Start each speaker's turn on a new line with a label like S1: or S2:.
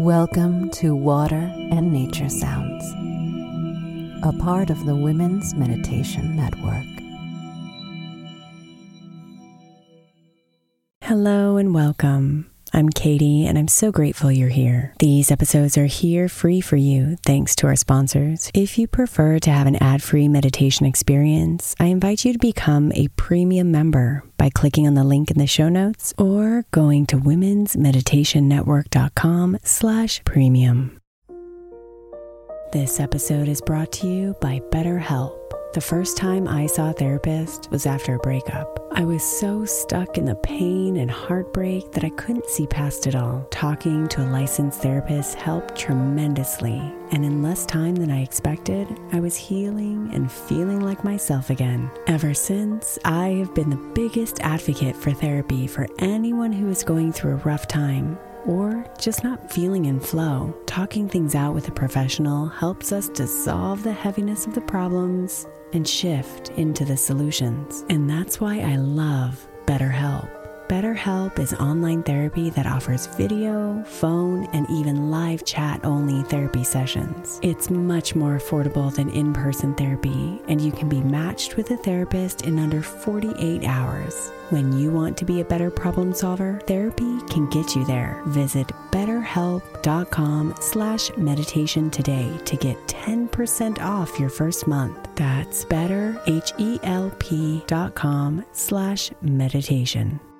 S1: Welcome to Water and Nature Sounds, a part of the Women's Meditation Network.
S2: Hello and welcome. I'm Katie, and I'm so grateful you're here. These episodes are here free for you, thanks to our sponsors. If you prefer to have an ad free meditation experience, I invite you to become a premium member by clicking on the link in the show notes or going to womensmeditationnetwork.com slash premium. This episode is brought to you by BetterHelp. The first time I saw a therapist was after a breakup. I was so stuck in the pain and heartbreak that I couldn't see past it all. Talking to a licensed therapist helped tremendously, and in less time than I expected, I was healing and feeling like myself again. Ever since, I have been the biggest advocate for therapy for anyone who is going through a rough time or just not feeling in flow, talking things out with a professional helps us dissolve the heaviness of the problems and shift into the solutions. And that's why I love BetterHelp. BetterHelp is online therapy that offers video, phone, and even live chat only therapy sessions. It's much more affordable than in person therapy, and you can be matched with a therapist in under 48 hours. When you want to be a better problem solver, therapy can get you there. Visit betterhelp.com slash meditation today to get 10 10% off your first month. That's betterhelp.com slash meditation.